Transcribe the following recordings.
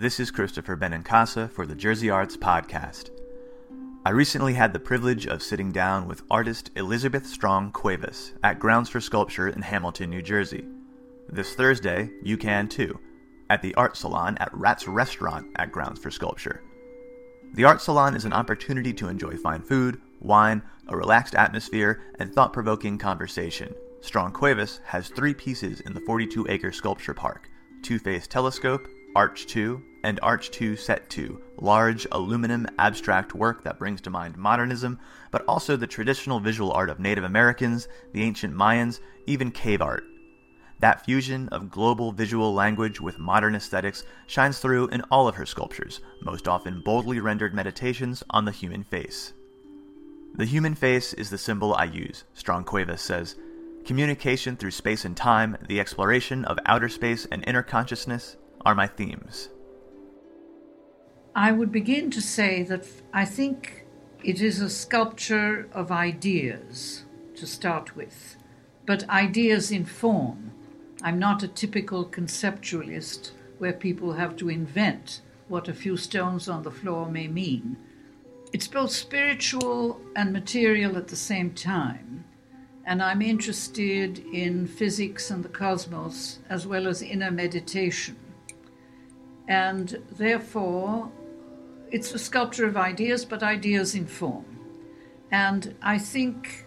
This is Christopher Benincasa for the Jersey Arts Podcast. I recently had the privilege of sitting down with artist Elizabeth Strong Cuevas at Grounds for Sculpture in Hamilton, New Jersey. This Thursday, you can too, at the Art Salon at Rat's Restaurant at Grounds for Sculpture. The Art Salon is an opportunity to enjoy fine food, wine, a relaxed atmosphere, and thought provoking conversation. Strong Cuevas has three pieces in the 42 acre sculpture park Two Face Telescope, Arch 2, and Arch 2 Set 2, large aluminum abstract work that brings to mind modernism, but also the traditional visual art of Native Americans, the ancient Mayans, even cave art. That fusion of global visual language with modern aesthetics shines through in all of her sculptures, most often boldly rendered meditations on the human face. The human face is the symbol I use, Strong Cuevas says. Communication through space and time, the exploration of outer space and inner consciousness are my themes. I would begin to say that I think it is a sculpture of ideas to start with, but ideas in form. I'm not a typical conceptualist where people have to invent what a few stones on the floor may mean. It's both spiritual and material at the same time, and I'm interested in physics and the cosmos as well as inner meditation. And therefore, it's a sculpture of ideas, but ideas in form. And I think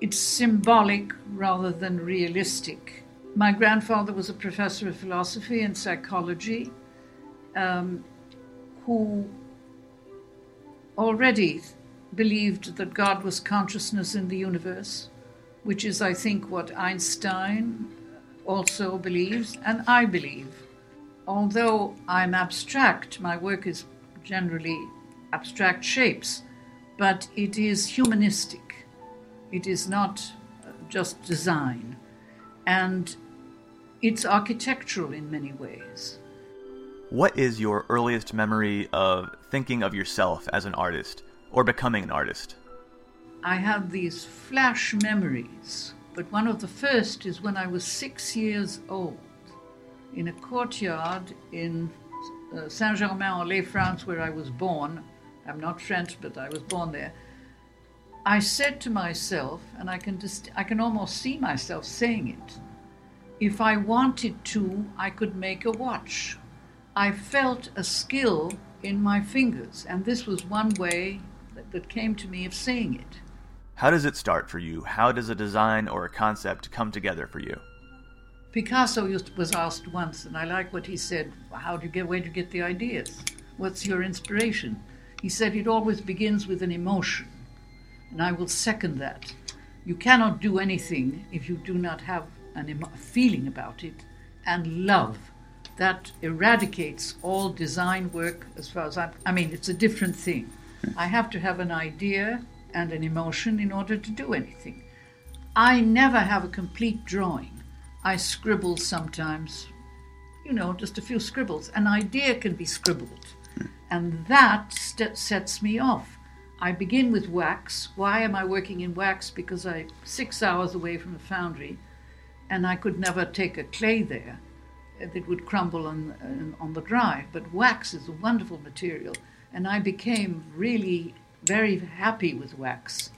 it's symbolic rather than realistic. My grandfather was a professor of philosophy and psychology um, who already believed that God was consciousness in the universe, which is, I think, what Einstein also believes, and I believe. Although I'm abstract, my work is generally abstract shapes, but it is humanistic. It is not uh, just design. And it's architectural in many ways. What is your earliest memory of thinking of yourself as an artist or becoming an artist? I have these flash memories, but one of the first is when I was six years old in a courtyard in uh, Saint Germain en Laye, France, where I was born. I'm not French, but I was born there. I said to myself, and I can just, I can almost see myself saying it. If I wanted to, I could make a watch. I felt a skill in my fingers, and this was one way that, that came to me of saying it. How does it start for you? How does a design or a concept come together for you? Picasso used, was asked once, and I like what he said How do you get, where do you get the ideas? What's your inspiration? He said it always begins with an emotion, and I will second that. You cannot do anything if you do not have an emo- feeling about it and love. That eradicates all design work as far as I'm, I mean, it's a different thing. I have to have an idea and an emotion in order to do anything. I never have a complete drawing. I scribble sometimes, you know, just a few scribbles. An idea can be scribbled, hmm. and that st- sets me off. I begin with wax. Why am I working in wax? Because I'm six hours away from the foundry, and I could never take a clay there. It would crumble on, on the dry. But wax is a wonderful material, and I became really very happy with wax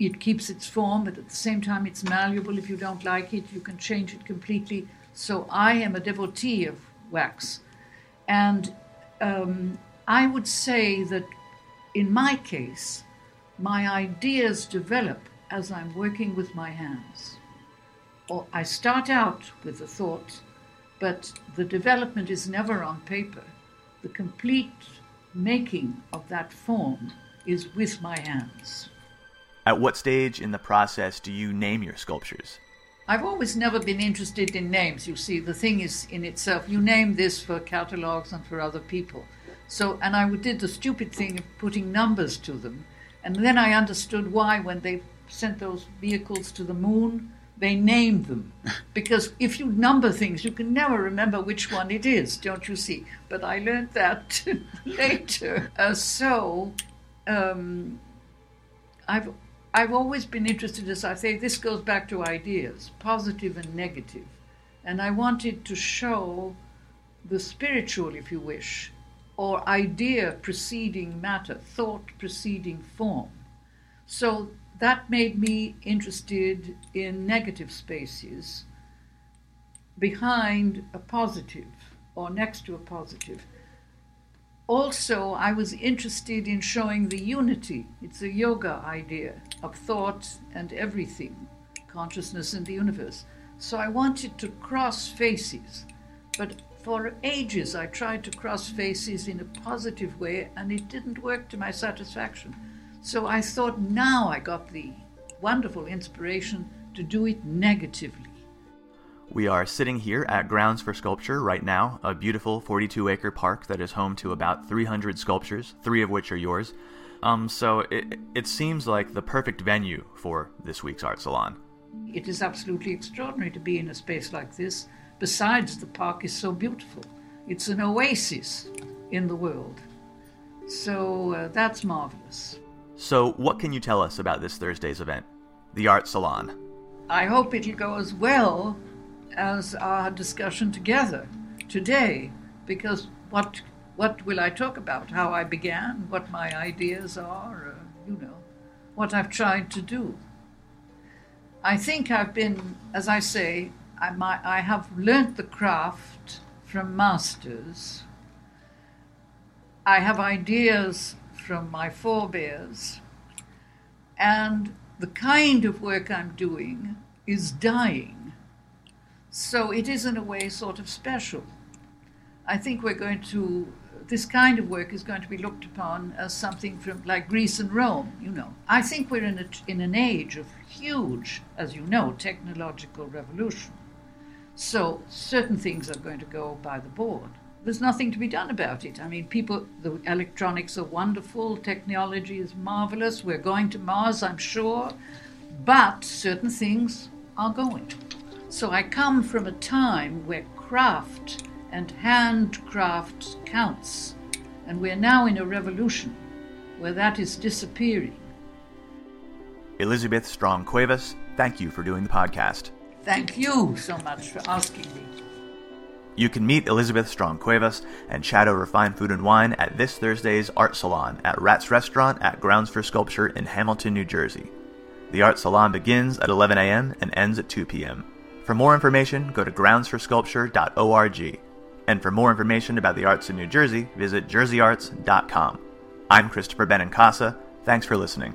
it keeps its form, but at the same time, it's malleable. If you don't like it, you can change it completely. So I am a devotee of wax. And um, I would say that in my case, my ideas develop as I'm working with my hands. Or I start out with a thought, but the development is never on paper. The complete making of that form is with my hands. At what stage in the process do you name your sculptures? I've always never been interested in names. You see, the thing is in itself, you name this for catalogs and for other people. So, and I did the stupid thing of putting numbers to them. And then I understood why when they sent those vehicles to the moon, they named them. Because if you number things, you can never remember which one it is, don't you see? But I learned that later. Uh, so, um, I've I've always been interested, as I say, this goes back to ideas, positive and negative. And I wanted to show the spiritual, if you wish, or idea preceding matter, thought preceding form. So that made me interested in negative spaces behind a positive or next to a positive. Also, I was interested in showing the unity. It's a yoga idea of thought and everything, consciousness and the universe. So I wanted to cross faces. But for ages, I tried to cross faces in a positive way, and it didn't work to my satisfaction. So I thought now I got the wonderful inspiration to do it negatively. We are sitting here at Grounds for Sculpture right now, a beautiful 42 acre park that is home to about 300 sculptures, three of which are yours. Um, so it, it seems like the perfect venue for this week's art salon. It is absolutely extraordinary to be in a space like this. Besides, the park is so beautiful. It's an oasis in the world. So uh, that's marvelous. So, what can you tell us about this Thursday's event, the Art Salon? I hope it'll go as well as our discussion together today, because what what will I talk about? How I began, what my ideas are, uh, you know, what I've tried to do. I think I've been, as I say, I, I have learnt the craft from masters. I have ideas from my forebears, and the kind of work I'm doing is dying. So it is, in a way, sort of special. I think we're going to, this kind of work is going to be looked upon as something from like Greece and Rome, you know. I think we're in, a, in an age of huge, as you know, technological revolution. So certain things are going to go by the board there's nothing to be done about it. I mean, people, the electronics are wonderful, technology is marvelous, we're going to Mars, I'm sure, but certain things are going. So I come from a time where craft and handcraft counts, and we're now in a revolution where that is disappearing. Elizabeth Strong Cuevas, thank you for doing the podcast. Thank you so much for asking me. You can meet Elizabeth Strong Cuevas and chat over fine food and wine at this Thursday's Art Salon at Rat's Restaurant at Grounds for Sculpture in Hamilton, New Jersey. The Art Salon begins at 11 a.m. and ends at 2 p.m. For more information, go to groundsforsculpture.org. And for more information about the arts in New Jersey, visit jerseyarts.com. I'm Christopher Benincasa. Thanks for listening.